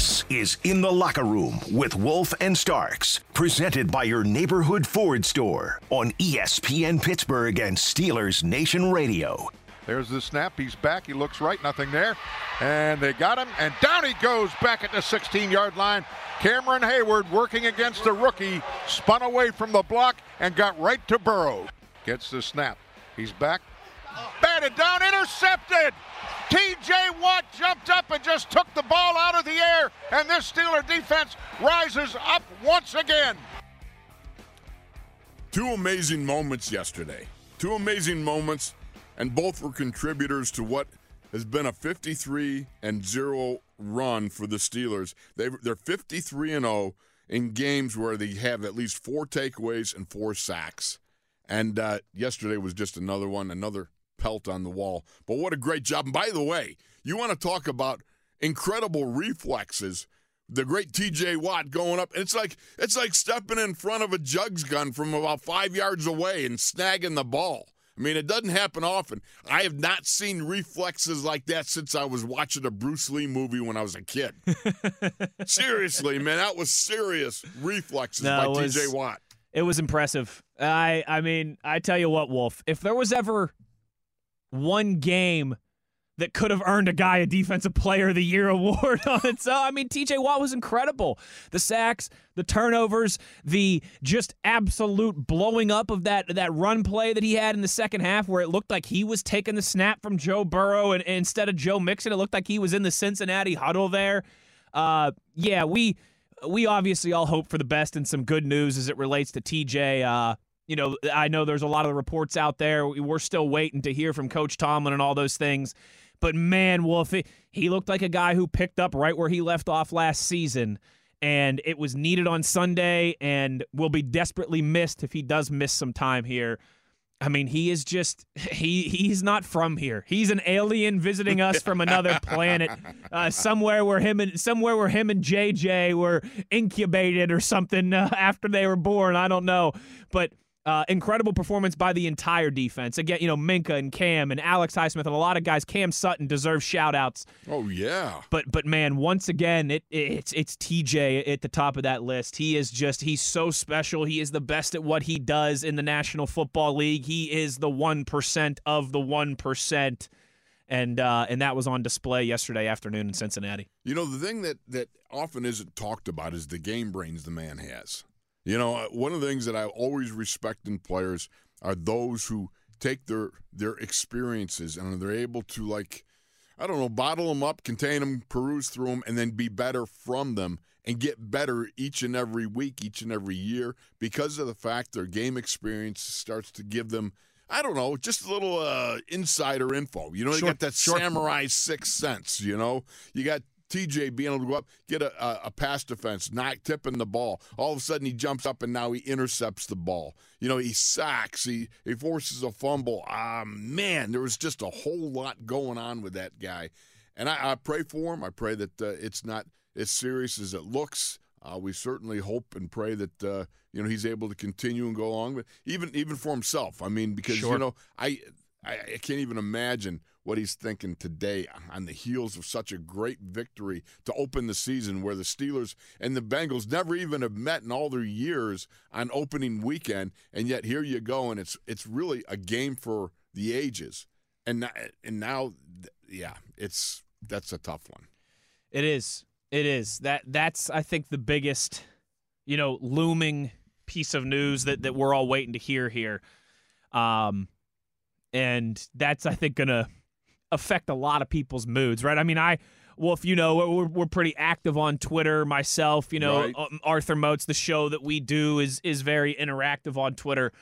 This is In the Locker Room with Wolf and Starks, presented by your neighborhood Ford store on ESPN Pittsburgh and Steelers Nation Radio. There's the snap. He's back. He looks right. Nothing there. And they got him. And down he goes back at the 16 yard line. Cameron Heyward working against the rookie. Spun away from the block and got right to Burrow. Gets the snap. He's back. Batted down. Intercepted. TJ Watt jumped up and just took the ball out of the air. And this Steeler defense rises up once again. Two amazing moments yesterday. Two amazing moments, and both were contributors to what has been a 53 and 0 run for the Steelers. They, they're 53 and 0 in games where they have at least four takeaways and four sacks. And uh, yesterday was just another one, another pelt on the wall. But what a great job. And by the way, you want to talk about incredible reflexes. The great TJ Watt going up. And it's like it's like stepping in front of a jugs gun from about five yards away and snagging the ball. I mean, it doesn't happen often. I have not seen reflexes like that since I was watching a Bruce Lee movie when I was a kid. Seriously, man, that was serious reflexes No, by was- TJ Watt. It was impressive. I I mean, I tell you what, Wolf, if there was ever one game that could have earned a guy a defensive player of the year award on its own, I mean, TJ Watt was incredible. The sacks, the turnovers, the just absolute blowing up of that that run play that he had in the second half where it looked like he was taking the snap from Joe Burrow and, and instead of Joe Mixon, it looked like he was in the Cincinnati huddle there. Uh, yeah, we we obviously all hope for the best and some good news as it relates to TJ. Uh, you know, I know there's a lot of the reports out there. We're still waiting to hear from Coach Tomlin and all those things. But man, Wolf, he, looked like a guy who picked up right where he left off last season. And it was needed on Sunday and will be desperately missed if he does miss some time here. I mean, he is just he he's not from here. He's an alien visiting us from another planet, uh, somewhere where him and somewhere where him and JJ were incubated or something uh, after they were born. I don't know, but uh, incredible performance by the entire defense. Again, you know, Minkah and Cam and Alex Highsmith and a lot of guys. Cam Sutton deserves shout outs. Oh yeah. But but man, once again, it it's it's TJ at the top of that list. He is just he's so special. He is the best at what he does in the National Football League. He is the one percent of the one percent, and uh, and that was on display yesterday afternoon in Cincinnati. You know, the thing that that often isn't talked about is the game brains the man has. You know, uh, one of the things that I always respect in players are those who take their their experiences and they're able to like I don't know, bottle them up, contain them, peruse through them, and then be better from them and get better each and every week, each and every year because of the fact their game experience starts to give them, I don't know, just a little uh, insider info. You know, they Short- got that samurai sixth sense, you know? You got TJ being able to go up, get a, a, pass defense, not tipping the ball. All of a sudden, he jumps up and now he intercepts the ball. You know, he sacks, he, he forces a fumble. Ah, man, there was just a whole lot going on with that guy. And I, I pray for him. I pray that uh, it's not as serious as it looks. Uh, we certainly hope and pray that uh, you know he's able to continue and go along. But even even for himself, I mean, because Sure. you know, I, I I can't even imagine what he's thinking today on the heels of such a great victory to open the season, where the Steelers and the Bengals never even have met in all their years on opening weekend, and yet here you go, and it's it's really a game for the ages. And and now, yeah, it's that's a tough one. It is. It is. That that's I think the biggest, you know, looming piece of news that that we're all waiting to hear here. Um and that's I think to affect a lot of people's moods, right? I mean, I Wolf, you know, we're, we're pretty active on Twitter. Myself, you know, Right. um, Arthur Moats, the show that we do is is very interactive on Twitter.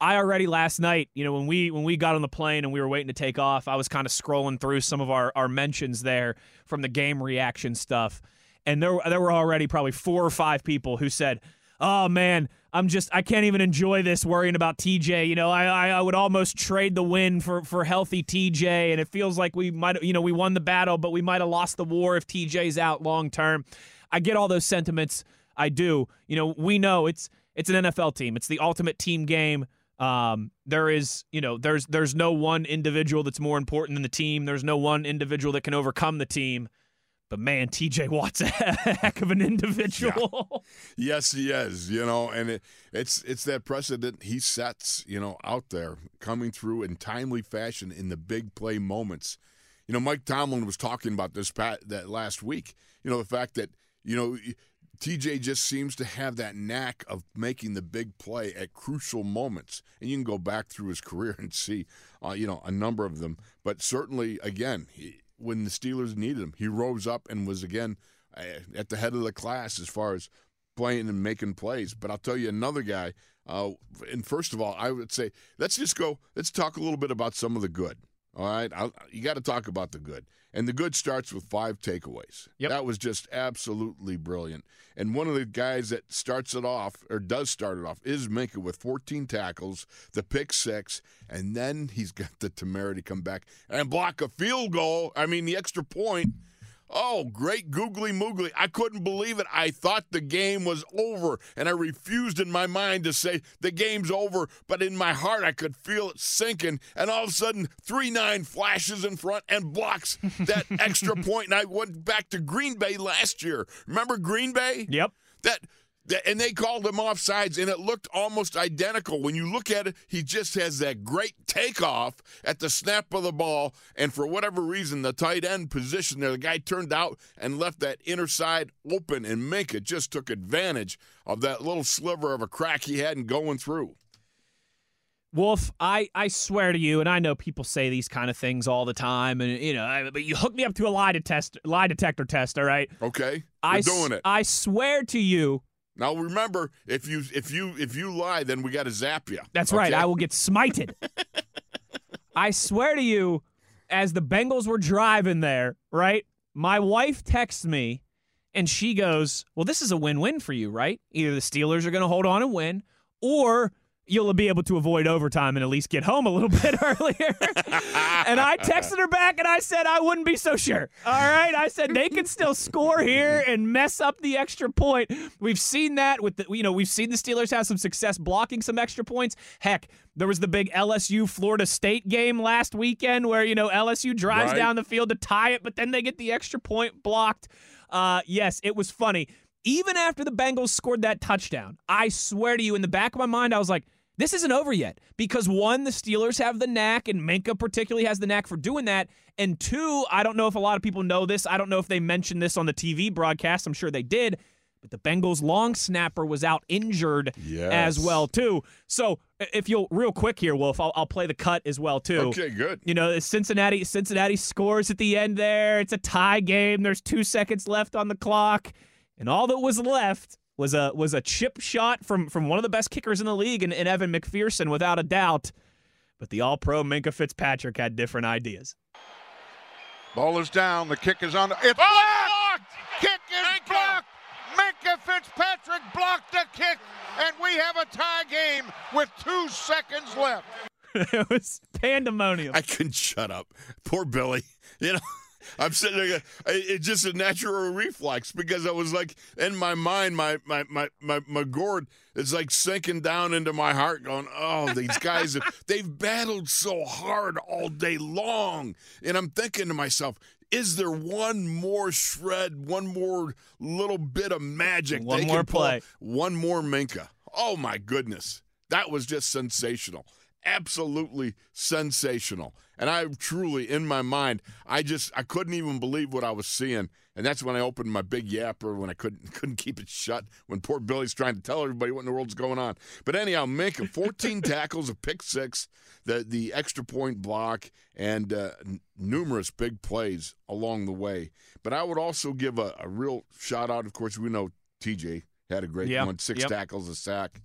I already last night, you know, when we when we got on the plane and we were waiting to take off, I was kind of scrolling through some of our our mentions there from the game reaction stuff, and there there were already probably four or five people who said, "Oh man, I'm just I can't even enjoy this worrying about TJ. You know, I I, I would almost trade the win for for healthy TJ, and it feels like we might you know we won the battle, but we might have lost the war if TJ's out long term. I get all those sentiments. I do. You know, we know it's it's an NFL team. It's the ultimate team game. Um, there is, you know, there's there's no one individual that's more important than the team. There's no one individual that can overcome the team. But man, TJ Watt's a heck of an individual. Yes, he is. You know, and it, it's it's that precedent he sets. You know, out there coming through in timely fashion in the big play moments. You know, Mike Tomlin was talking about this pat that last week. You know, the fact that you know TJ just seems to have that knack of making the big play at crucial moments, and you can go back through his career and see, uh, you know, a number of them. But certainly, again, he, when the Steelers needed him, he rose up and was again uh, at the head of the class as far as playing and making plays. But I'll tell you another guy. Uh, and first of all, I would say let's just go. Let's talk a little bit about some of the good. All right, I'll, you got to talk about the good, and the good starts with five takeaways. Yep. That was just absolutely brilliant. And one of the guys that starts it off or does start it off is Minkah with 14 tackles, the pick six, and then he's got the temerity to come back and block a field goal. I mean, the extra point. Oh, great googly moogly. I couldn't believe it. I thought the game was over, and I refused in my mind to say the game's over, but in my heart I could feel it sinking. And all of a sudden, 3 9 flashes in front and blocks that extra point. And I went back to Green Bay last year. Remember Green Bay? yep. That, that and they called him offsides, and it looked almost identical. When you look at it, he just has that great takeoff at the snap of the ball, and for whatever reason, the tight end position there, the guy turned out and left that inner side open, and Minkah just took advantage of that little sliver of a crack he had in going through. Wolf, I, I swear to you, and I know people say these kind of things all the time, and you know, I- but you hook me up to a lie detector, lie detector test, all right? Okay, I doing it I swear to you, now. Remember, if you if you if you lie, then we got to zap you. That's right. I will get smited. I swear to you, as the Bengals were driving there, right? My wife texts me and she goes, Well, this is a win win for you, right? Either the Steelers are going to hold on and win, or you'll be able to avoid overtime and at least get home a little bit earlier. and I texted her back and I said I wouldn't be so sure. All right. I said they can still score here and mess up the extra point. We've seen that with the, you know, we've seen the Steelers have some success blocking some extra points. Heck, there was the big LSU Florida State game last weekend where, you know, LSU drives Right. down the field to tie it, but then they get the extra point blocked. Uh, yes, it was funny. Even after the Bengals scored that touchdown, I swear to you, in the back of my mind, I was like, this isn't over yet. Because one, the Steelers have the knack, and Minkah particularly has the knack for doing that. And two, I don't know if a lot of people know this. I don't know if they mentioned this on the TV broadcast. I'm sure they did. But the Bengals long snapper was out injured as well, too. So if you'll real quick here, Wolf, I'll, I'll play the cut as well, too. Okay, good. You know, Cincinnati Cincinnati scores at the end there. It's a tie game. There's two seconds left on the clock. And all that was left was a was a chip shot from from one of the best kickers in the league in, in Evan McPherson, without a doubt. But the all pro Minkah Fitzpatrick had different ideas. Ball is down. The kick is on. It's blocked. Kick is blocked. Minkah Fitzpatrick blocked the kick, and we have a tie game with two seconds left. it was pandemonium. I couldn't shut up. Poor Billy. You know, I'm sitting there. It's just a natural reflex because I was like in my mind, my my my my, my gourd is like sinking down into my heart, going, "Oh, these guys, they've battled so hard all day long," and I'm thinking to myself. Is there one more shred, one more little bit of magic? One they more can play. One more Minkah. Oh my goodness. That was just sensational. absolutely sensational. And I truly, in my mind, I just I couldn't even believe what I was seeing. And that's when I opened my big yapper when I couldn't couldn't keep it shut. When poor Billy's trying to tell everybody what in the world's going on. But anyhow, Minkah, 14 tackles, a pick six, the the extra point block, and uh, n- numerous big plays along the way. But I would also give a, a real shout out. Of course, we know TJ had a great Yeah. one, six Yep. tackles, a sack,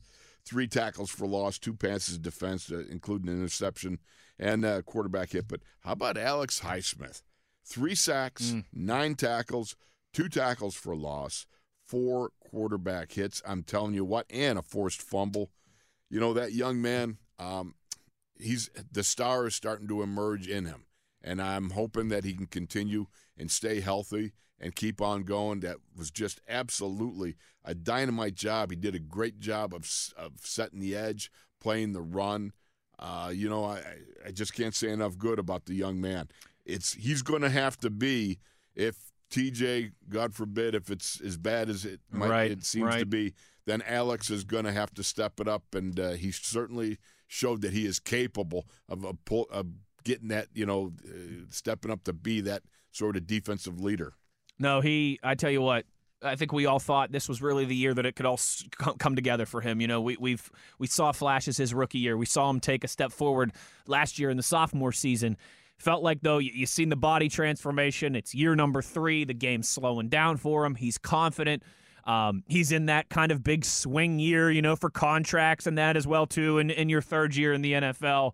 three tackles for loss, two passes defense, uh, including an interception and a quarterback hit. But how about Alex Highsmith? Three sacks, nine tackles, two tackles for loss, four quarterback hits. I'm telling you what, and a forced fumble. You know that young man. Um, he's the star is starting to emerge in him, and I'm hoping that he can continue and stay healthy and keep on going. That was just absolutely a dynamite job. He did a great job of of setting the edge, playing the run. Uh, you know, I I just can't say enough good about the young man. It's he's going to have to be if TJ, God forbid, if it's as bad as it might Right, it seems to be, then Alex is going to have to step it up, and uh, he certainly showed that he is capable of of, pull, of getting that, you know, uh, stepping up to be that sort of defensive leader. No, he. I tell you what. I think we all thought this was really the year that it could all come together for him. You know, we we've we saw flashes his rookie year. We saw him take a step forward last year in the sophomore season. Felt like though you, you seen the body transformation. It's year number three. The game's slowing down for him. He's confident. Um, he's in that kind of big swing year, you know, for contracts and that as well too. In in your third year in the NFL,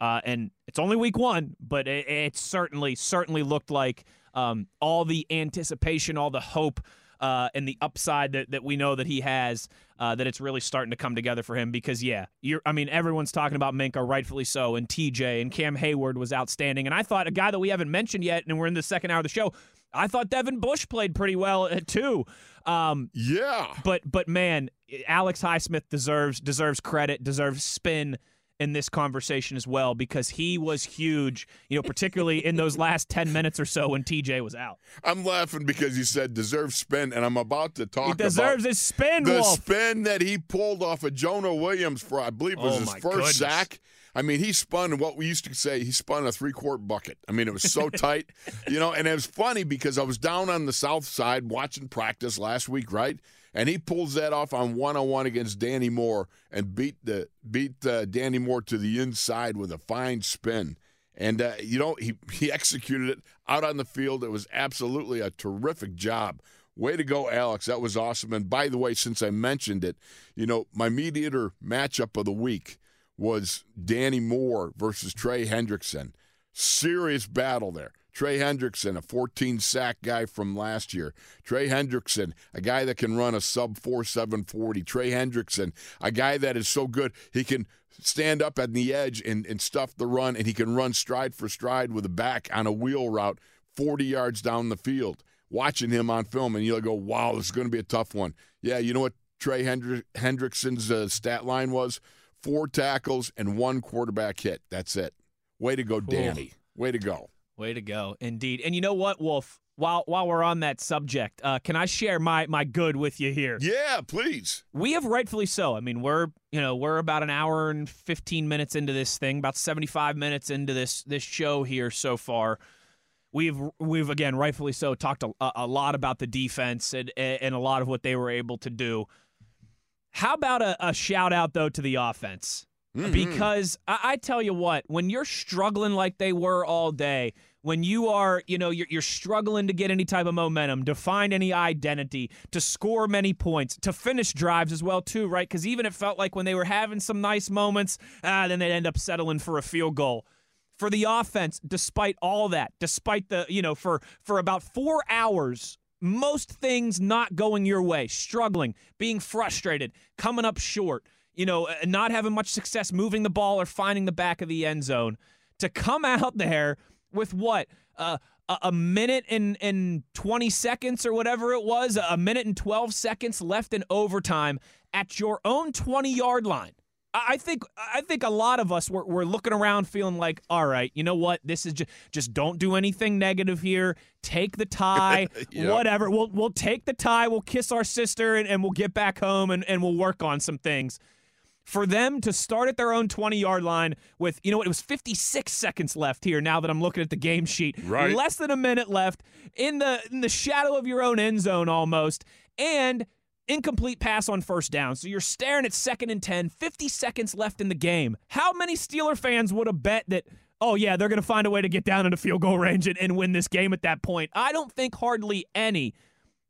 uh, and it's only week one, but it, it certainly certainly looked like um, all the anticipation, all the hope, uh, and the upside that, that we know that he has, uh, that it's really starting to come together for him. Because yeah, you're I mean everyone's talking about Minkah, rightfully so, and TJ and Cam Heyward was outstanding, and I thought a guy that we haven't mentioned yet, and we're in the second hour of the show. I thought Devin Bush played pretty well uh, too. Um, Yeah. but but man, Alex Highsmith deserves deserves credit, deserves spin in this conversation as well because he was huge, you know, particularly in those last 10 minutes or so when TJ was out. I'm laughing because you said deserves spin, and I'm about to talk He deserves about his spin, the Wolf. spin that he pulled off of Jonah Williams for, I believe, was Oh, his first goodness. sack. I mean, he spun what we used to say. He spun a three-quart bucket. I mean, it was so tight, you know. And it was funny because I was down on the south side watching practice last week, right? And he pulls that off on one-on-one against Danny Moore and beat the beat uh, Danny Moore to the inside with a fine spin. And uh, you know, he he executed it out on the field. It was absolutely a terrific job. Way to go, Alex. That was awesome. And by the way, since I mentioned it, you know, my mediator matchup of the week was Danny Moore versus Trey Hendrickson. Serious battle there. Trey Hendrickson, a 14 sack guy from last year. Trey Hendrickson, a guy that can run a sub 4740. Trey Hendrickson, a guy that is so good he can stand up at the edge and, and stuff the run, and he can run stride for stride with a back on a wheel route 40 yards down the field. Watching him on film, and you'll go, wow, this is going to be a tough one. Yeah, you know what Trey Hendri- Hendrickson's uh, stat line was? Four tackles and one quarterback hit. That's it. Way to go, Danny. Way to go. Way to go, indeed. And you know what, Wolf? While while we're on that subject, uh, can I share my my good with you here? Yeah, please. We have rightfully so. I mean, we're you know we're about an hour and fifteen minutes into this thing, about seventy five minutes into this this show here so far. We've we've again rightfully so talked a, a lot about the defense and and a lot of what they were able to do. How about a, a shout out though to the offense? Because I, I tell you what, when you're struggling like they were all day, when you are, you know, you're, you're struggling to get any type of momentum, to find any identity, to score many points, to finish drives as well too, right? Because even it felt like when they were having some nice moments, ah, then they'd end up settling for a field goal. For the offense, despite all that, despite the, you know, for for about four hours, most things not going your way, struggling, being frustrated, coming up short, you know, uh, not having much success moving the ball or finding the back of the end zone, to come out there with what? Uh, a, minute and, and 20 seconds or whatever it was, a minute and 12 seconds left in overtime at your own 20 yard line. I I think I think a lot of us were, were looking around feeling like, all right, you know what? This is just just don't do anything negative here. Take the tie, Yep. whatever. We'll we'll take the tie. We'll kiss our sister and, and we'll get back home and, and we'll work on some things. For them to start at their own 20 yard line with, you know what, it was 56 seconds left here now that I'm looking at the game sheet. Right. Less than a minute left in the in the shadow of your own end zone almost. And incomplete pass on first down. So you're staring at second and 10, 50 seconds left in the game. How many Steeler fans would have bet that, oh, yeah, they're going to find a way to get down into field goal range and, and win this game at that point? I don't think hardly any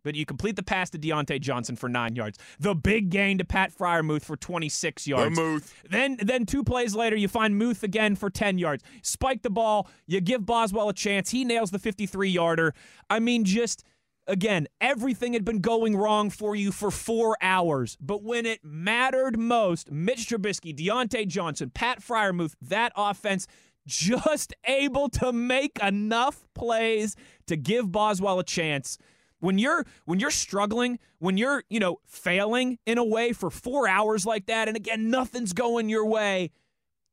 but you complete the pass to Diontae Johnson for nine yards. The big gain to Pat Freiermuth for 26 yards. Muth. Then, then two plays later, you find Muth again for 10 yards. Spike the ball. You give Boswell a chance. He nails the 53 yarder. I mean, just again, everything had been going wrong for you for four hours. But when it mattered most, Mitch Trubisky, Diontae Johnson, Pat Freiermuth, that offense just able to make enough plays to give Boswell a chance when you're when you're struggling when you're you know failing in a way for four hours like that and again nothing's going your way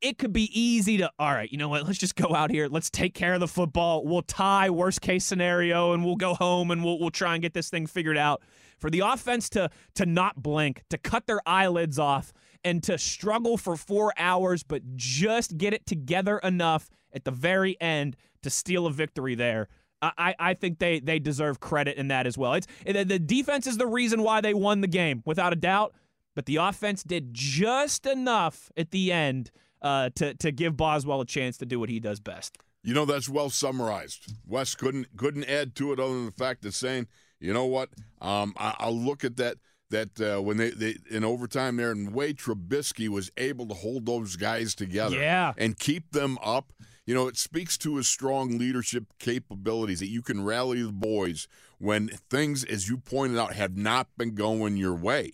it could be easy to all right you know what? Let's just go out here. Let's take care of the football. We'll tie worst case scenario and we'll go home and we'll, we'll try and get this thing figured out. For the offense to to not blink to cut their eyelids off and to struggle for four hours but just get it together enough at the very end to steal a victory there I, I think they they deserve credit in that as well. It's the defense is the reason why they won the game without a doubt, but the offense did just enough at the end uh, to to give Boswell a chance to do what he does best. You know that's well summarized. Wes couldn't couldn't add to it other than the fact of saying, you know what, um, I, will look at that that uh, when they, they in overtime there and the way Trubisky was able to hold those guys together, yeah. and keep them up you know, it speaks to his strong leadership capabilities that you can rally the boys when things, as you pointed out, have not been going your way.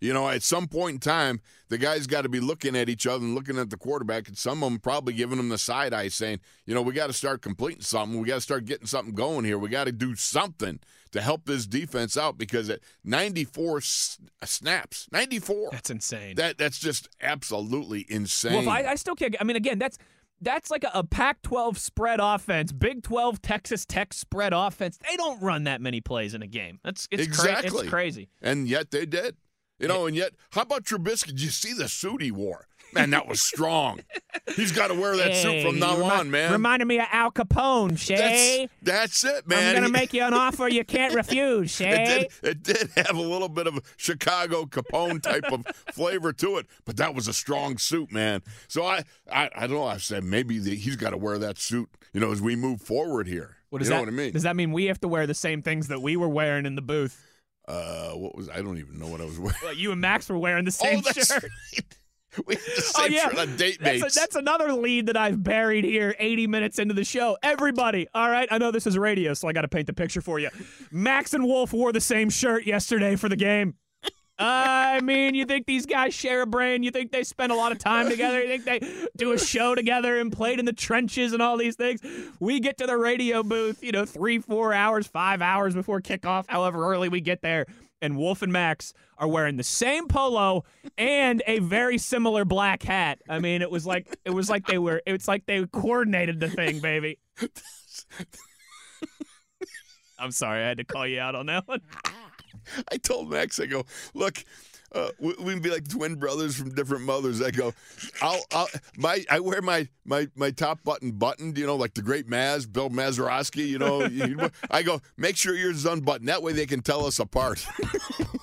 You know, at some point in time, the guys got to be looking at each other and looking at the quarterback, and some of them probably giving them the side eye, saying, you know, we got to start completing something. We got to start getting something going here. We got to do something to help this defense out because at 94 s- uh, snaps, 94. That's insane. That That's just absolutely insane. Well, I, I still can't. I mean, again, that's that's like a, a Pac 12 spread offense, Big 12 Texas Tech spread offense. They don't run that many plays in a game. That's it's exactly. Cra- it's crazy. And yet they did. You know, and yet, how about Trubisky? Did you see the suit he wore? Man, that was strong. He's got to wear that hey, suit from now remi- on, man. Reminded me of Al Capone, Shay. That's, that's it, man. I'm gonna make you an offer you can't refuse, It did, it did have a little bit of Chicago Capone type of flavor to it, but that was a strong suit, man. So I, I, I don't know. I said maybe the, he's got to wear that suit, you know, as we move forward here. What does you know that what I mean? Does that mean we have to wear the same things that we were wearing in the booth? uh, what was I don't even know what I was wearing. Well, you and Max were wearing the same oh, that's shirt. We oh, the Oh yeah, on date that's, mates. a, that's another lead that I've buried here. 80 minutes into the show, everybody. All right, I know this is radio, so I got to paint the picture for you. Max and Wolf wore the same shirt yesterday for the game. I mean, you think these guys share a brain? You think they spend a lot of time together? You think they do a show together and played in the trenches and all these things? We get to the radio booth, you know, three, four hours, five hours before kickoff, however early we get there. And Wolf and Max are wearing the same polo and a very similar black hat. I mean, it was like it was like they were it's like they coordinated the thing, baby. I'm sorry, I had to call you out on that one. I told Max, I go, look, uh, we, can be like twin brothers from different mothers. I go, I'll, I'll my, I wear my, my, my top button buttoned, you know, like the great Maz, Bill Mazeroski, you know. I go, make sure yours is unbuttoned. That way they can tell us apart.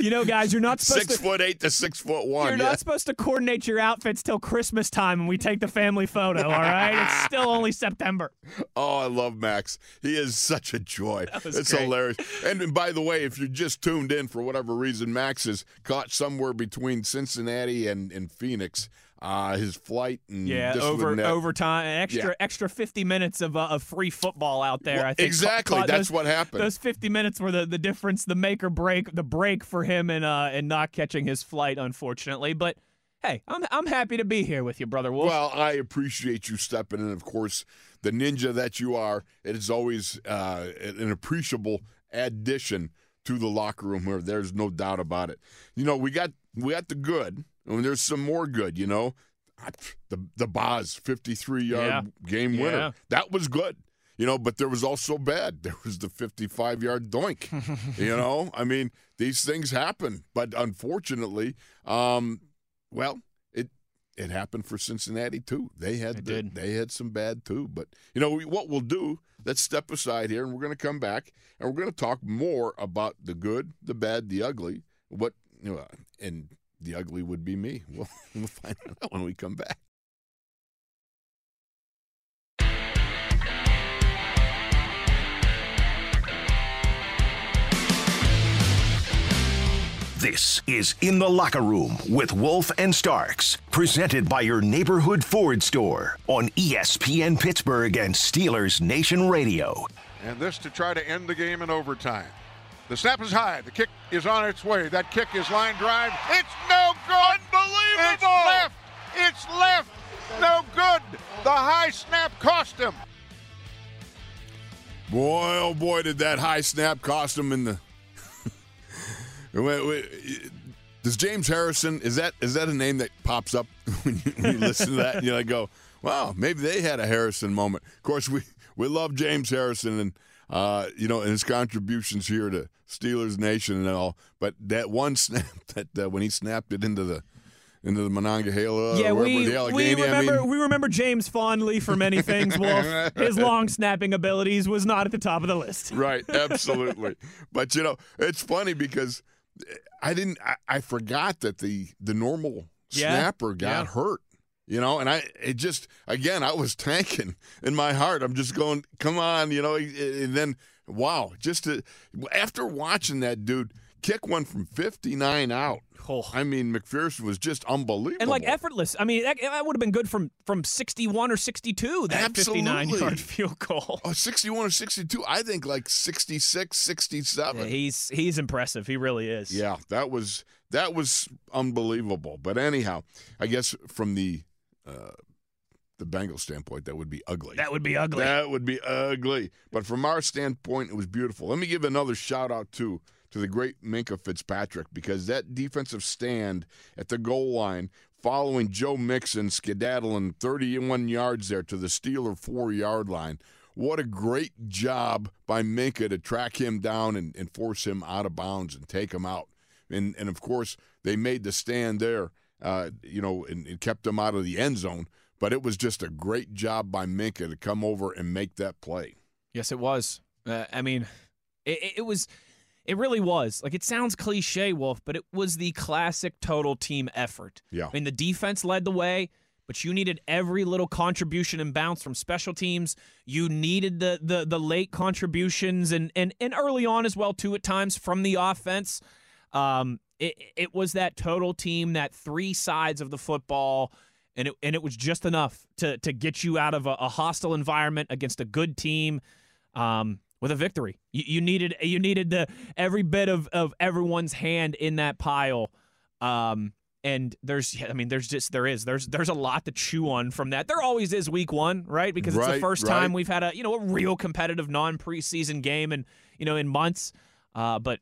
You know, guys, you're not supposed six to foot eight to six foot one. You're yeah. not supposed to coordinate your outfits till Christmas time when we take the family photo, all right? It's still only September. Oh, I love Max. He is such a joy. was it's great. hilarious. And by the way, if you're just tuned in for whatever reason, Max is caught somewhere between Cincinnati and, and Phoenix. Uh, his flight and Yeah, over overtime, extra Yeah. extra 50 minutes of uh, of free football out there. Well, I think exactly. Caught That's those, what happened. Those 50 minutes were the, the difference, the make or break, the break for him and uh and not catching his flight, unfortunately. But hey, I'm I'm happy to be here with you, brother Wolf. Well, I appreciate you stepping in. Of course, the ninja that you are, it is always uh, an appreciable addition to the locker room. Where there's no doubt about it. You know, we got we got the good, and there's some more good. You know, the the Boz 53 yard Yeah. game Yeah. winner that was good. You know, but there was also bad. There was the 55 yard doink. you know, I mean, these things happen, but unfortunately, um, well, it happened for Cincinnati too. They had the, they had some bad too. But you know what we'll do? Let's step aside here, and we're going to come back, and we're going to talk more about the good, the bad, the ugly. What you know, and the ugly would be me. We'll, we'll find out when we come back. This is In the Locker Room with Wolf and Starks, presented by your neighborhood Ford store on ESPN Pittsburgh and Steelers Nation Radio. And this to try to end the game in overtime. The snap is high. The kick is on its way. That kick is line drive. It's no good. Unbelievable. It's left. It's left. No good. The high snap cost him. Boy, oh boy, did that high snap cost him in the. Wait, wait, Does James Harrison is that is that a name that pops up when you, when you listen to that? And you like go, wow, maybe they had a Harrison moment. Of course, we we love James Harrison and uh, you know and his contributions here to Steelers Nation and all. But that one snap that uh, when he snapped it into the into the Monongahela, Yeah, we, the we remember I mean, we remember James fondly for many things. Wolf, his long snapping abilities was not at the top of the list. right absolutely but you know it's funny because i didn't i, I forgot that the the normal Yeah, snapper got yeah. hurt you know and i it just again i was tanking in my heart i'm just going come on you know and then wow just to, after watching that dude kick one from 59 out Oh. i mean mcpherson was just unbelievable And like effortless. I mean, that, that would have been good from from 61 or 62. That 59 yard field goal. Oh, 61 or 62 i think like 66 67 Yeah, he's he's impressive. He really is. Yeah, that was that was unbelievable. But anyhow, I guess from the uh, the Bengals standpoint, that would be ugly. That would be ugly. That would be ugly. But from our standpoint, it was beautiful. Let me give another shout out too to the great Minkah Fitzpatrick because that defensive stand at the goal line following Joe Mixon skedaddling 31 yards there to the Steeler four yard line. What a great job by Minkah to track him down and, and force him out of bounds and take him out. And and of course they made the stand there, uh, you know, and, and kept him out of the end zone. But it was just a great job by Minkah to come over and make that play. Yes, it was. Uh, I mean, it, it- it was. It really was. Like it sounds cliche, Wolf, but it was the classic total team effort. Yeah. I mean, the defense led the way, but you needed every little contribution and bounce from special teams. You needed the the the late contributions and and and early on as well too at times from the offense. Um, it it was that total team, that three sides of the football, and it and it was just enough to to get you out of a, a hostile environment against a good team. Um, with a victory, you, you needed you needed the every bit of, of everyone's hand in that pile. Um, and there's I mean there's just there is there's there's a lot to chew on from that. There always is week one, right? Because it's the first right. time we've had a you know a real competitive non preseason game and you know in months. Uh, but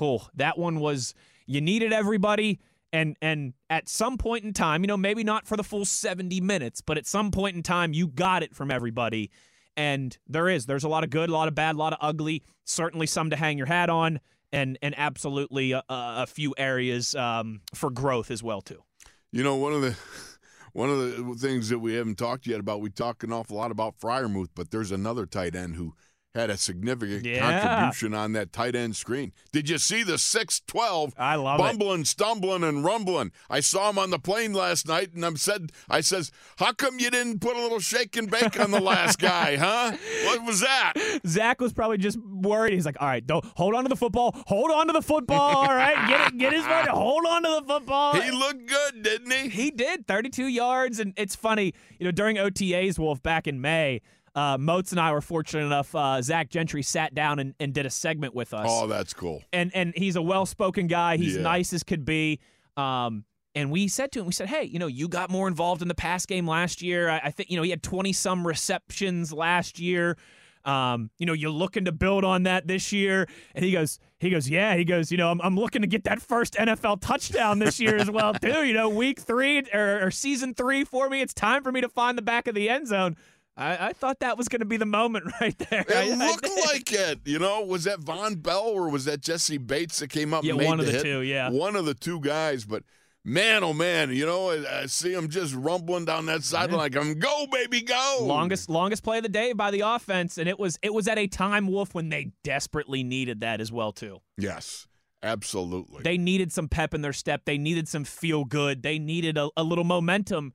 oh, that one was you needed everybody and and at some point in time, you know, maybe not for the full 70 minutes, but at some point in time you got it from everybody. And there is there's a lot of good, a lot of bad, a lot of ugly, certainly some to hang your hat on and and absolutely a, a few areas um, for growth as well too. You know, one of the one of the things that we haven't talked yet about, we talk an awful lot about Freiermuth, but there's another tight end who had a significant Yeah. contribution on that tight end screen. Did you see the 6'12 I love it. bumbling, stumbling, and rumbling? I saw him on the plane last night, and I'm said, I says, how come you didn't put a little shake and bake on the last guy, huh? What was that? Zach was probably just worried. He's like, "All right, don't hold on to the football. Hold on to the football. All right, get it, get his money. Hold on to the football." He looked good, didn't he? He did 32 yards, and it's funny, you know, during OTAs, Wolf, back in May, uh, Moats and I were fortunate enough. Uh, Zach Gentry sat down and, and did a segment with us, Oh, that's cool. and and he's a well-spoken guy. He's Yeah. nice as could be. Um, and we said to him, we said, hey, you know, you got more involved in the pass game last year. I, I think, you know, he had 20 some receptions last year. Um, you know, you're looking to build on that this year. And he goes, he goes, yeah. He goes, you know, I'm, I'm looking to get that first NFL touchdown this year as well, too. You know, week three or, or season three for me. It's time for me to find the back of the end zone. I, I thought that was going to be the moment right there. I- It I looked did. like it. You know, was that Vonn Bell or was that Jessie Bates that came up Yeah, and made one of the two, yeah. One of the two guys. But man, oh man, you know, I, I see him just rumbling down that sideline like I'm go baby go. Longest longest play of the day by the offense, and it was it was at a time, Wolf, when they desperately needed that as well too. Yes, absolutely. They needed some pep in their step. They needed some feel good. They needed a, a little momentum.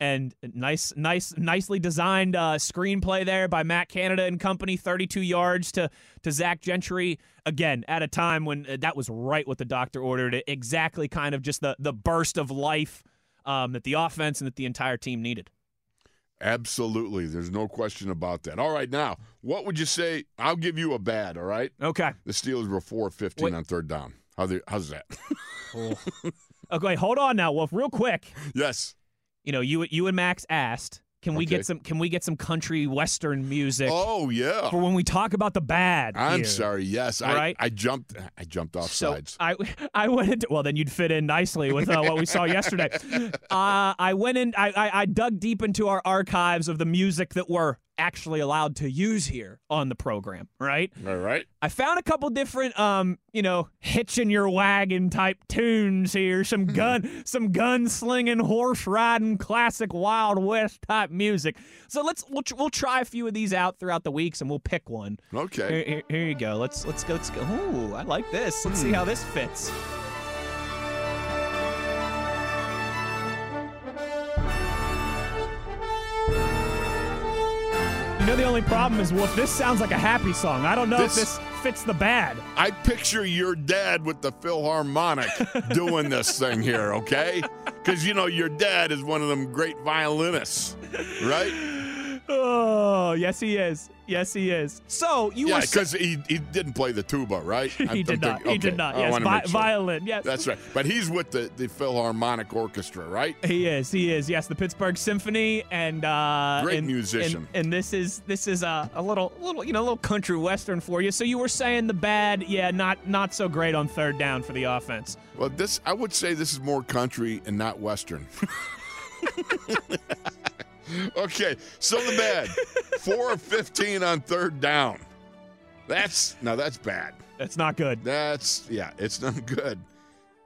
And nice, nice, nicely designed uh, screenplay there by Matt Canada and company. Thirty-two yards to to Zach Gentry again at a time when uh, that was right what the doctor ordered. It exactly, kind of just the the burst of life um, that the offense and that the entire team needed. Absolutely. There's no question about that. All right, now, what would you say? I'll give you a bad, all right? Okay. The Steelers were 4 15 Wait. on third down. How they, how's that? Okay, hold on now, Wolf, real quick. yes. You know, you you and Max asked, can we Okay. get some can we get some country western music Oh, yeah. for when we talk about the bad? I'm here? sorry. Yes, Right? I, I jumped. I jumped off So sides. I I went into well then you'd fit in nicely with uh, what we saw yesterday. Uh, I went in I, I I dug deep into our archives of the music that we're actually allowed to use here on the program. Right. All right. I found a couple different um you know hitching your wagon type tunes here. Some Hmm. gun some gun slinging horse riding classic Wild West type music. So let's we'll, tr- we'll try a few of these out throughout the weeks and we'll pick one. Okay. Here, here, here you go. Let's let's go. Let's go. Ooh, I like this. Let's see how this fits. You know the only problem is, Wolf. This sounds like a happy song. I don't know This- if this fits the bad. I picture your dad with the Philharmonic doing this thing here, okay? Because, you know, your dad is one of them great violinists, right? Oh, yes, he is. Yes, he is. So you yeah, because he, he didn't play the tuba, right? he I'm- I'm did not. thinking- He did not. Yes, vi- sure. violin. Yes, That's right. But he's with the, the Philharmonic Orchestra, right? He is. He is. Yes, the Pittsburgh Symphony, and uh, Great and- musician. And, and this is this is a, a little little you know a little country western for you. So you were saying the bad, yeah, not not so great on third down for the offense. Well, this I would say this is more country and not western. okay, so the bad. Four of fifteen on third down. That's now that's bad. That's not good. That's yeah, it's not good.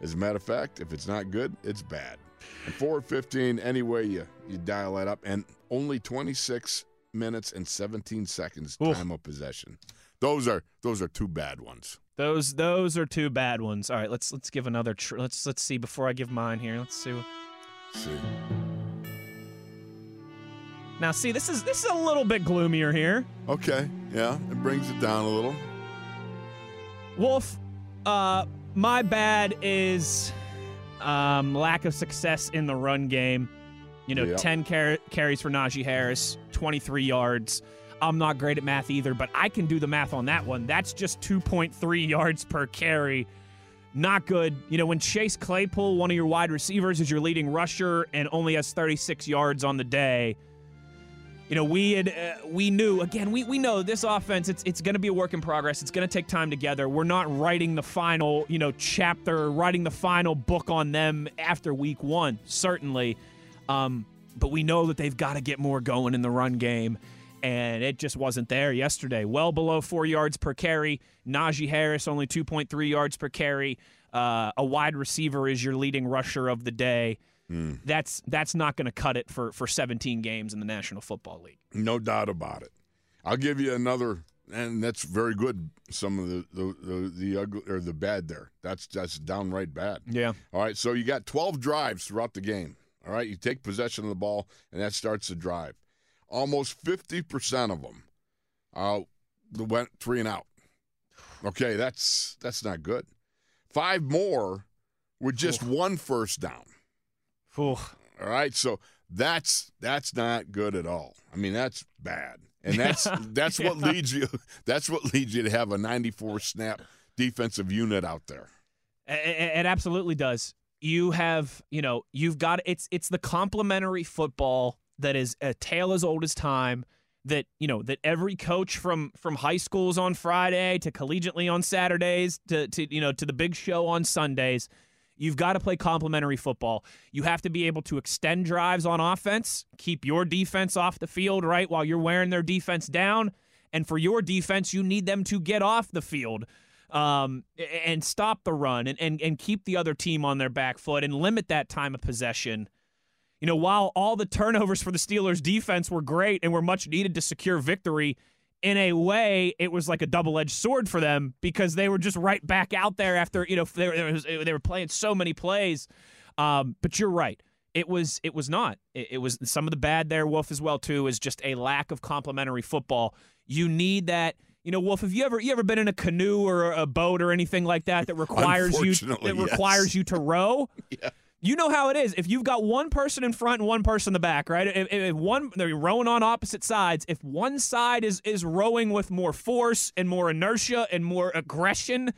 As a matter of fact, if it's not good, it's bad. And four of fifteen, anyway you you dial that up, and only twenty six minutes and seventeen seconds Oof. time of possession. Those are those are two bad ones. Those those are two bad ones. All right, let's let's give another. Tr- let's let's see before I give mine here. Let's see. what- See. Now, see, this is this is a little bit gloomier here. Okay, yeah, it brings it down a little. Wolf, uh, my bad is um, lack of success in the run game. You know, Yep. 10 car- carries for Najee Harris, 23 yards. I'm not great at math either, but I can do the math on that one. That's just 2.3 yards per carry. Not good. You know, when Chase Claypool, one of your wide receivers, is your leading rusher and only has 36 yards on the day, you know, we had uh, we knew again. We we know this offense. It's it's going to be a work in progress. It's going to take time together. We're not writing the final you know chapter, writing the final book on them after week one. Certainly, um, but we know that they've got to get more going in the run game, and it just wasn't there yesterday. Well below four yards per carry. Najee Harris only two point three yards per carry. Uh, a wide receiver is your leading rusher of the day. That's that's not going to cut it for for 17 games in the National Football League. No doubt about it. I'll give you another, and that's very good. Some of the the the, the ugly or the bad there. That's that's downright bad. Yeah. All right, so you got 12 drives throughout the game. All right, you take possession of the ball, and that starts the drive. Almost 50% of them uh, went three and out. Okay, that's that's not good. Five more with just one first down. Ooh. All right, so that's that's not good at all. I mean, that's bad, and that's that's what leads you. That's what leads you to have a 94 snap defensive unit out there. It, it- it absolutely does. You have, you know, you've got it's it's the complementary football that is a tale as old as time. That you know that every coach from from high schools on Friday to collegiately on Saturdays to to you know to the big show on Sundays. You've got to play complementary football. You have to be able to extend drives on offense, keep your defense off the field, right, while you're wearing their defense down. And for your defense, you need them to get off the field. um, and stop the run and, and, and keep the other team on their back foot and limit that time of possession. You know, while all the turnovers for the Steelers defense were great and were much needed to secure victory, in a way, it was like a double edged sword for them because they were just right back out there after, you know, they were, they were playing so many plays. Um, but you're right. It was it was not. It, it, was some of the bad there, Wolf as well too, is just a lack of complementary football. You need that. You know, Wolf, have you ever you ever been in a canoe or a boat or anything like that that requires you that requires you to row? yeah. You know how it is. If you've got one person in front and one person in the back, right? If, if one they're rowing on opposite sides, if one side is is rowing with more force and more inertia and more aggression,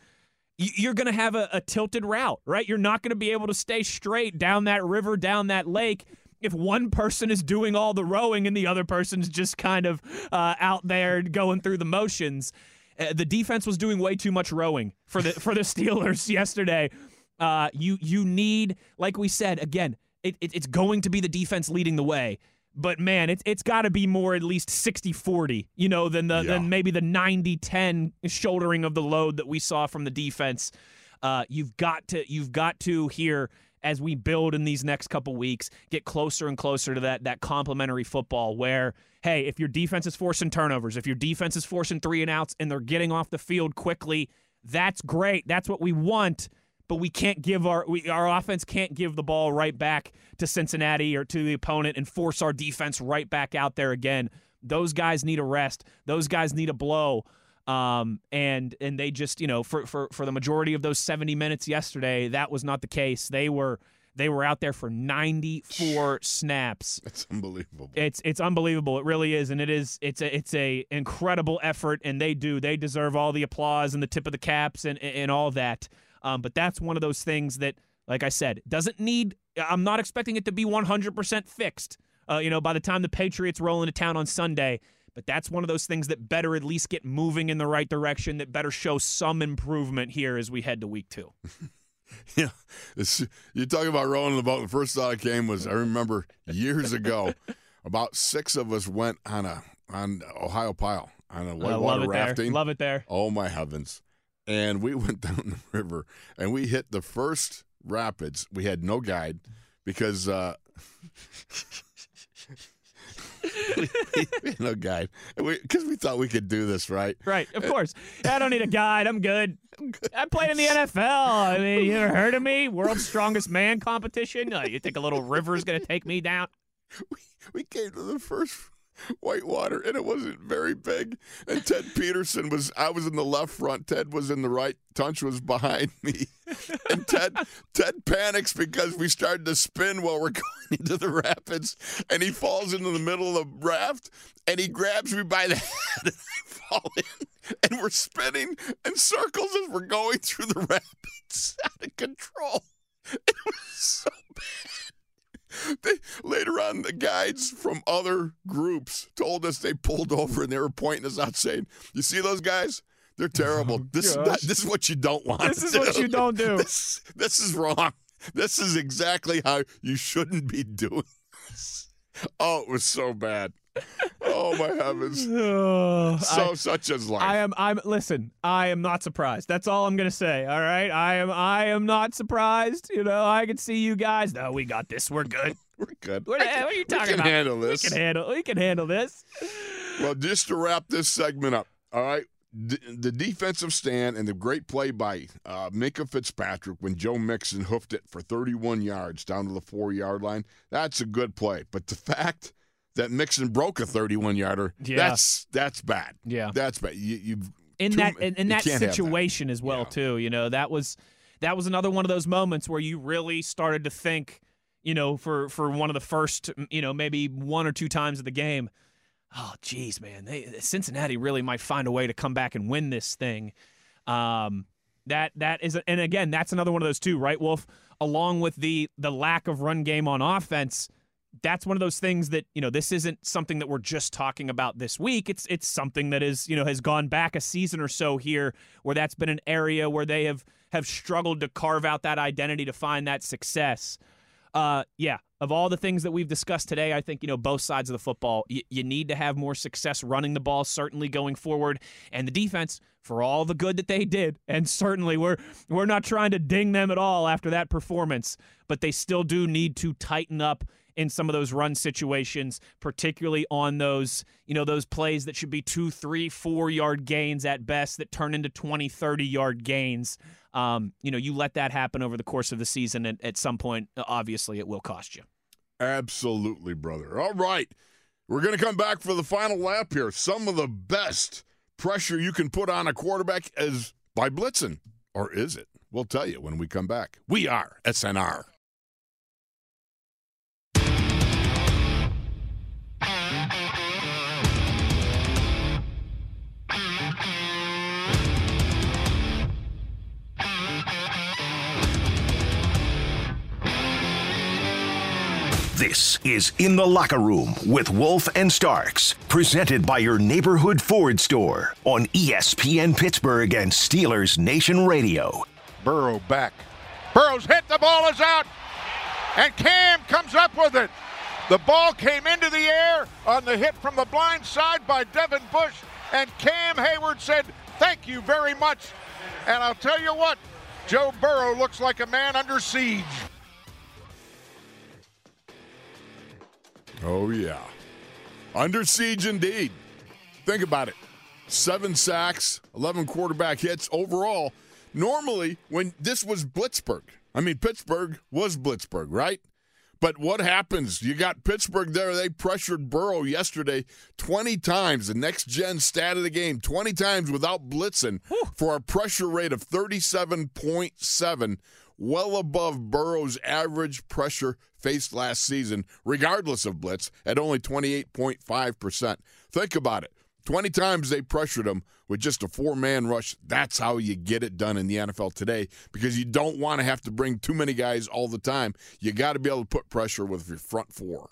you're going to have a, a, tilted route, right? You're not going to be able to stay straight down that river, down that lake. If one person is doing all the rowing and the other person's just kind of uh, out there going through the motions, uh, the defense was doing way too much rowing for the for the Steelers yesterday. Uh, you you need, like we said again, it, it, it's going to be the defense leading the way but man, it's it's got to be more at least 60-40, you know, than the yeah. than maybe the 90-10 shouldering of the load that we saw from the defense. Uh, you've got to you've got to here as we build in these next couple weeks, get closer and closer to that that complementary football where hey, if your defense is forcing turnovers, if your defense is forcing three and outs and they're getting off the field quickly, that's great. That's what we want but we can't give our we, our offense can't give the ball right back to Cincinnati or to the opponent and force our defense right back out there again. Those guys need a rest. Those guys need a blow. Um, and and they just you know for for for the majority of those 70 minutes yesterday, that was not the case. They were they were out there for 94 snaps. It's unbelievable. It's it's unbelievable. It really is, and it is. It's a it's a incredible effort, and they do. They deserve all the applause and the tip of the caps and and all that. Um, but that's one of those things that, like I said, doesn't need. I'm not expecting it to be 100% fixed. Uh, you know, by the time the Patriots roll into town on Sunday. But that's one of those things that better at least get moving in the right direction. That better show some improvement here as we head to week two. yeah, you're talking about rolling the boat. The first thought I came was I remember years ago, about six of us went on a on Ohiopyle on a whitewater rafting. There. Love it there. Oh my heavens! And we went down the river and we hit the first rapids. We had no guide because uh, we, we, had no guide because we, we, thought we could do this right. Right, of course. I don't need a guide. I'm good. I played in the NFL. I mean, you ever heard of me? World's Strongest Man competition. Uh, you think a little river's gonna take me down? We, we came to the first whitewater and it wasn't very big. And ted petersen was i was in the left front ted was in the right tunch was behind me. And ted ted panics because we started to spin while we're going into the rapids and he falls into the middle of the raft and he grabs me by the head and i fall in and we're spinning in circles as we're going through the rapids out of control. It was so bad they, later on, the guides from other groups told us they pulled over and they were pointing us out, saying, "You see those guys? They're terrible. Oh, this is not, this is what you don't want. This is do. what you don't do. This, this is wrong. This is exactly how you shouldn't be doing this. Oh, it was so bad oh my heavens! Oh, so I, such as life. I am. I'm. Listen. I am not surprised. That's all I'm gonna say. All right. I am. I am not surprised. You know. I can see you guys. No, we got this. We're good. We're good. What, what are you talking about? we can about? Handle this. We can handle. We can handle this. Well, just to wrap this segment up. All right. the defensive stand and the great play by uh, Minkah Fitzpatrick when Joe Mixon hoofed it for 31 yards down to the four yard line. That's a good play. But the fact that Mixon broke a 31 yarder. Yeah. That's that's bad. Yeah, that's bad. You, you in too, that in, in that situation that. as well yeah. too. You know that was that was another one of those moments where you really started to think. You know, for for one of the first, you know, maybe one or two times of the game. Oh, geez, man, they, Cincinnati really might find a way to come back and win this thing. Um, that that is, and again, that's another one of those too, right, Wolf? Along with the the lack of run game on offense, that's one of those things that you know this isn't something that we're just talking about this week it's it's something that is you know has gone back a season or so here where that's been an area where they have have struggled to carve out that identity to find that success uh yeah of all the things that we've discussed today, I think, you know, both sides of the football, y- you need to have more success running the ball, certainly going forward. And the defense, for all the good that they did, and certainly we're we're not trying to ding them at all after that performance, but they still do need to tighten up in some of those run situations, particularly on those, you know, those plays that should be two, three, four yard gains at best that turn into 20, 30 yard gains. Um, you know, you let that happen over the course of the season, and at some point, obviously, it will cost you. Absolutely, brother. All right. We're going to come back for the final lap here. Some of the best pressure you can put on a quarterback is by blitzing. Or is it? We'll tell you when we come back. We are SNR. This is In the Locker Room with Wolf and Starks, presented by your neighborhood Ford store on ESPN Pittsburgh and Steelers Nation Radio. Burrow back. Burrow's hit. The ball is out. And Cam comes up with it. The ball came into the air on the hit from the blind side by Devin Bush. And Cam Heyward said, Thank you very much. And I'll tell you what, Joe Burrow looks like a man under siege. Oh, yeah. Under siege indeed. Think about it seven sacks, 11 quarterback hits overall. Normally, when this was Blitzburgh, I mean, Pittsburgh was Blitzburgh, right? But what happens? You got Pittsburgh there. They pressured Burrow yesterday 20 times. The next gen stat of the game 20 times without blitzing for a pressure rate of 37.7, well above Burrow's average pressure faced last season, regardless of blitz, at only 28.5%. Think about it. 20 times they pressured him with just a four man rush. That's how you get it done in the NFL today because you don't want to have to bring too many guys all the time. You got to be able to put pressure with your front four.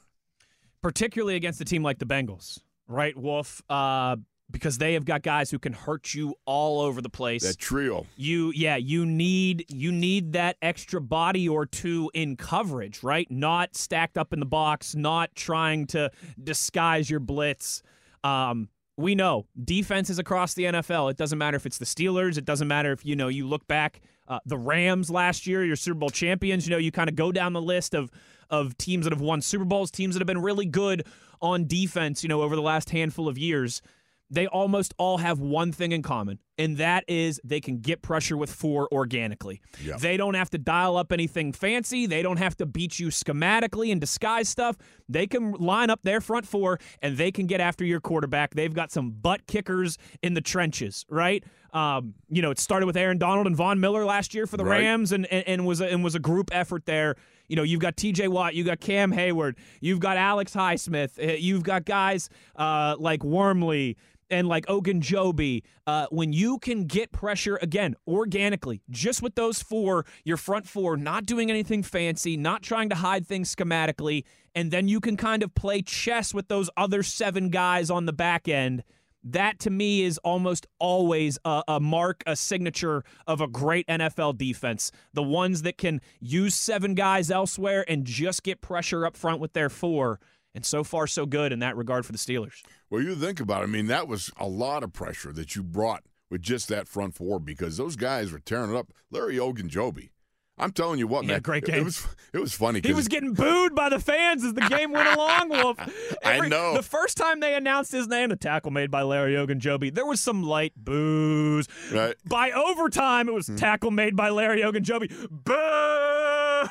particularly against a team like the Bengals, right, Wolf? Uh, because they have got guys who can hurt you all over the place. That trio. you yeah, you need you need that extra body or two in coverage, right? Not stacked up in the box, not trying to disguise your blitz. Um, we know defenses across the NFL. It doesn't matter if it's the Steelers. It doesn't matter if you know you look back uh, the Rams last year, your Super Bowl champions. You know you kind of go down the list of of teams that have won Super Bowls, teams that have been really good on defense. You know over the last handful of years they almost all have one thing in common, and that is they can get pressure with four organically. Yep. They don't have to dial up anything fancy. They don't have to beat you schematically and disguise stuff. They can line up their front four and they can get after your quarterback. They've got some butt kickers in the trenches, right? Um, you know, it started with Aaron Donald and Von Miller last year for the Right. Rams, and, and and was a, and was a group effort there. You know, you've got T.J. Watt, you've got Cam Heyward, you've got Alex Highsmith, uh, you've got guys uh, like Wormley and like Ogunjobi, uh, when you can get pressure again organically, just with those four, your front four, not doing anything fancy, not trying to hide things schematically, and then you can kind of play chess with those other seven guys on the back end. That to me is almost always a, a mark, a signature of a great NFL defense. The ones that can use seven guys elsewhere and just get pressure up front with their four. And so far, so good in that regard for the Steelers. Well, you think about it. I mean, that was a lot of pressure that you brought with just that front four because those guys were tearing it up. Larry Ogunjobi. I'm telling you what, man. great it- It game. was it was funny. He was getting booed by the fans as the game went along, Wolf. I know. The first time they announced his name, the tackle made by Larry Ogunjobi, there was some light boos. Right. Hmm. By overtime, it was tackle made by Larry Ogunjobi. Boo!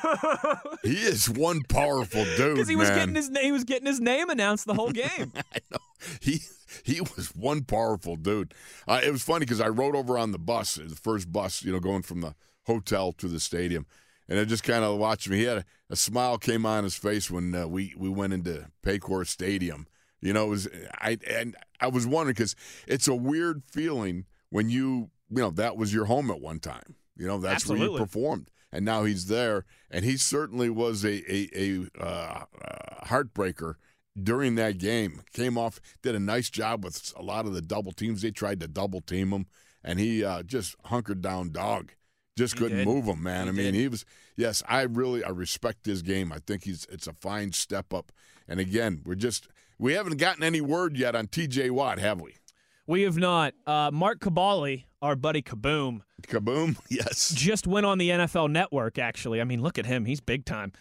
he is one powerful dude, Because he was man. getting his name, he was getting his name announced the whole game. I know. He he was one powerful dude. Uh, it was funny because I rode over on the bus, the first bus, you know, going from the hotel to the stadium, and I just kind of watched me. He had a, a smile came on his face when uh, we we went into Paycor Stadium. You know, it was I and I was wondering because it's a weird feeling when you you know that was your home at one time. You know, that's where you performed, and now he's there, and he certainly was a a, a uh, uh, heartbreaker during that game. Came off, did a nice job with a lot of the double teams. They tried to double team him, and he uh, just hunkered down dog. Just He couldn't did. move him, man. He I mean, did. he was. Yes, I really I respect his game. I think he's it's a fine step up. And again, we're just we haven't gotten any word yet on T.J. Watt, have we? We have not. Uh, Mark Kaboly, our buddy Kaboom, Kaboom! Yes, just went on the NFL Network. Actually, I mean, look at him; he's big time.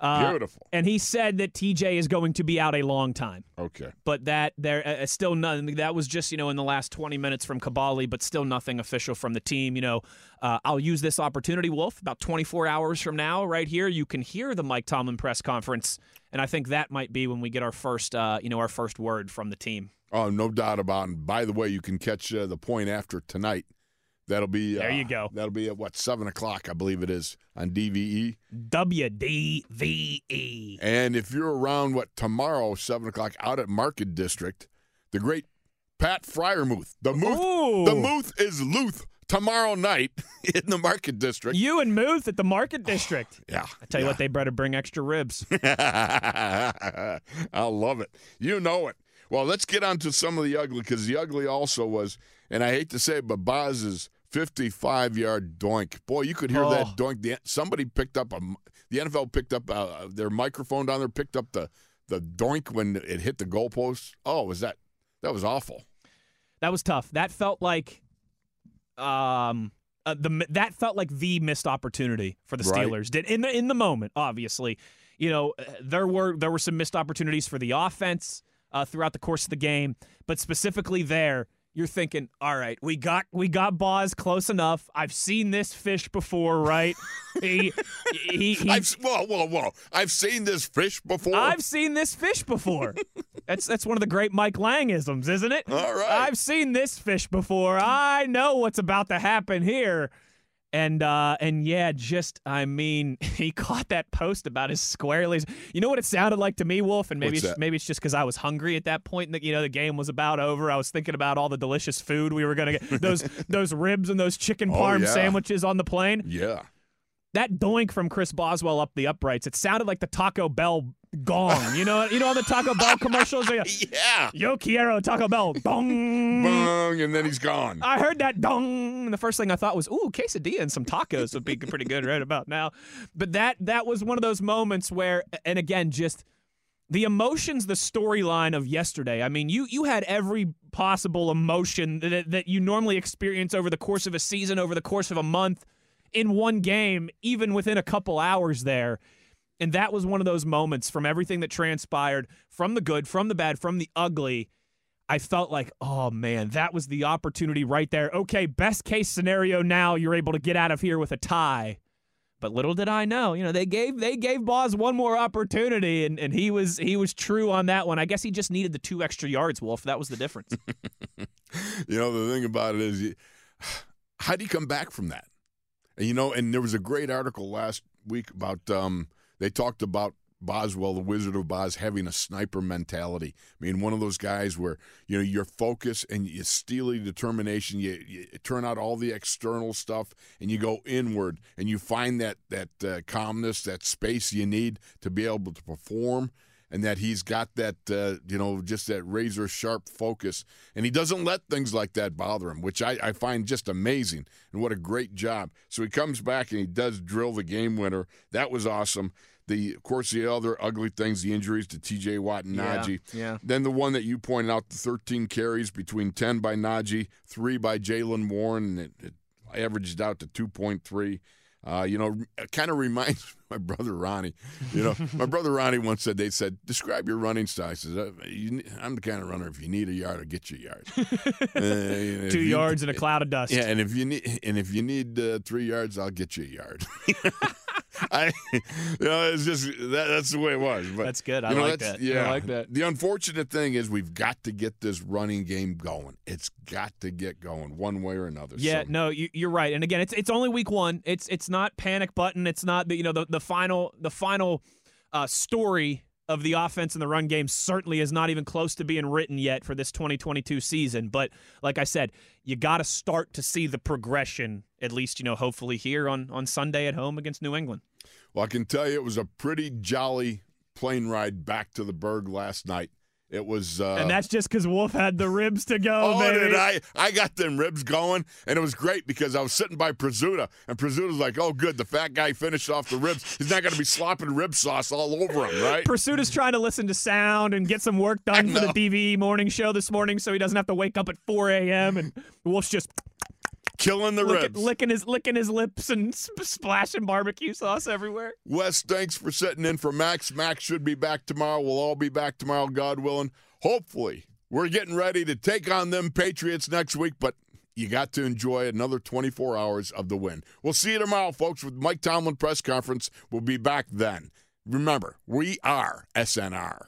Uh, beautiful. And he said that TJ is going to be out a long time. Okay, but that there uh, still none. That was just you know in the last 20 minutes from Kaboly, but still nothing official from the team. You know, uh, I'll use this opportunity, Wolf. About 24 hours from now, right here, you can hear the Mike Tomlin press conference, and I think that might be when we get our first, uh, you know, our first word from the team. Oh no doubt about. it. And by the way, you can catch uh, the point after tonight. That'll be There uh, you go. That'll be at what seven o'clock, I believe it is on DVE. WDVE. And if you're around what tomorrow, seven o'clock, out at Market District, the great Pat Freiermuth. The Muth Ooh. the Muth is Luth tomorrow night in the Market District. You and Muth at the Market District. yeah. I tell you yeah. what, they better bring extra ribs. I love it. You know it. Well, let's get on to some of the ugly because the ugly also was, and I hate to say it, but Boz's 55 yard doink. Boy, you could hear that Oh. doink. The, somebody picked up a, the NFL picked up uh, their microphone down there, picked up the, the doink when it hit the goalpost. Oh, was that, that was awful. That was tough. That felt like, um, uh, the that felt like the missed opportunity for the Right. Steelers. Did in the in the moment, obviously, you know uh, there were there were some missed opportunities for the offense uh, throughout the course of the game, but specifically there, you're thinking, all right, we got we got Boz close enough. I've seen this fish before, right? he, he, he, I've, whoa, whoa, whoa. I've seen this fish before. I've seen this fish before. that's that's one of the great Mike Langisms, isn't it? All right. I've seen this fish before. I know what's about to happen here. And uh and yeah, just I mean, he caught that post about his squarely. You know what it sounded like to me, Wolf, and maybe What's it's, that? maybe it's just because I was hungry at that point. And the, you know, the game was about over. I was thinking about all the delicious food we were gonna get those those ribs and those chicken Oh, parm yeah. sandwiches on the plane yeah. That doink from Chris Boswell up the uprights, it sounded like the Taco Bell gong. You know, you know on the Taco Bell commercials, go, Yeah. Yo quiero Taco Bell, dong. Bong, and then he's gone. I heard that dong, and the first thing I thought was, "Ooh, quesadilla and some tacos would be pretty good right about now." But that that was one of those moments where, and again, just the emotions, the storyline of yesterday. I mean, you you had every possible emotion that that you normally experience over the course of a season, over the course of a month, in one game, even within a couple hours there. And that was one of those moments from everything that transpired, from the good, from the bad, from the ugly. I felt like, oh man, that was the opportunity right there. Okay, best case scenario now you're able to get out of here with a tie. But little did I know, you know, they gave they gave Boz one more opportunity and, and he was he was true on that one. I guess he just needed the two extra yards, Wolf. That was the difference. You know, the thing about it is, how do you come back from that? You know, and there was a great article last week about, um, they talked about Boswell, the Wizard of Boz, having a sniper mentality. I mean, one of those guys where, you know, your focus and your steely determination, you, you turn out all the external stuff and you go inward and you find that, that uh, calmness, that space you need to be able to perform and that he's got that uh, you know just that razor sharp focus. And he doesn't let things like that bother him which I, I find just amazing. And what a great job. So he comes back and he does drill the game winner. That was awesome. The of course the other ugly things the injuries to tj watt and Yeah, najee. yeah. then the one that you pointed out the 13 carries between 10 by najee 3 by jaylen warren and it, it averaged out to 2.3 uh, you know, it kind of reminds my brother Ronnie. You know, my brother Ronnie once said, they said, describe your running style. I said, "Uh, you, I'm the kind of runner, if you need a yard, I'll get you a yard. Uh, Two you- yards in a cloud of dust. Yeah, and if you need and if you need uh, three yards, I'll get you a yard. I, you know, it's just that, that's the way it was. But That's good. I you know, like that. Yeah, I like that. The unfortunate thing is we've got to get this running game going. It's got to get going one way or another. Yeah, So- no, you, you're right. And again, it's it's only week one. It's it's not panic button. It's not the you know the the final the final uh, story of the offense and the run game certainly is not even close to being written yet for this 2022 season. But like I said, you got to start to see the progression. At least you know, hopefully here on on Sunday at home against New England. Well, I can tell you it was a pretty jolly plane ride back to the Burgh last night. It was, uh, and that's just because Wolf had the ribs to go. Oh, baby. did I? I got them ribs going, and it was great because I was sitting by Prisuta, and Prisuta was like, "Oh, good, the fat guy finished off the ribs. He's not going to be slopping rib sauce all over him, right?" Is trying to listen to sound and get some work done for the DVE morning show this morning, so he doesn't have to wake up at 4 a.m. and Wolf's just Killing the licking, ribs. licking his licking his lips and sp- splashing barbecue sauce everywhere. Wes, thanks for sitting in for Max. Max should be back tomorrow. We'll all be back tomorrow, God willing. Hopefully, we're getting ready to take on them Patriots next week, but you got to enjoy another 24 hours of the win. We'll see you tomorrow, folks, with Mike Tomlin press conference. We'll be back then. Remember, we are SNR.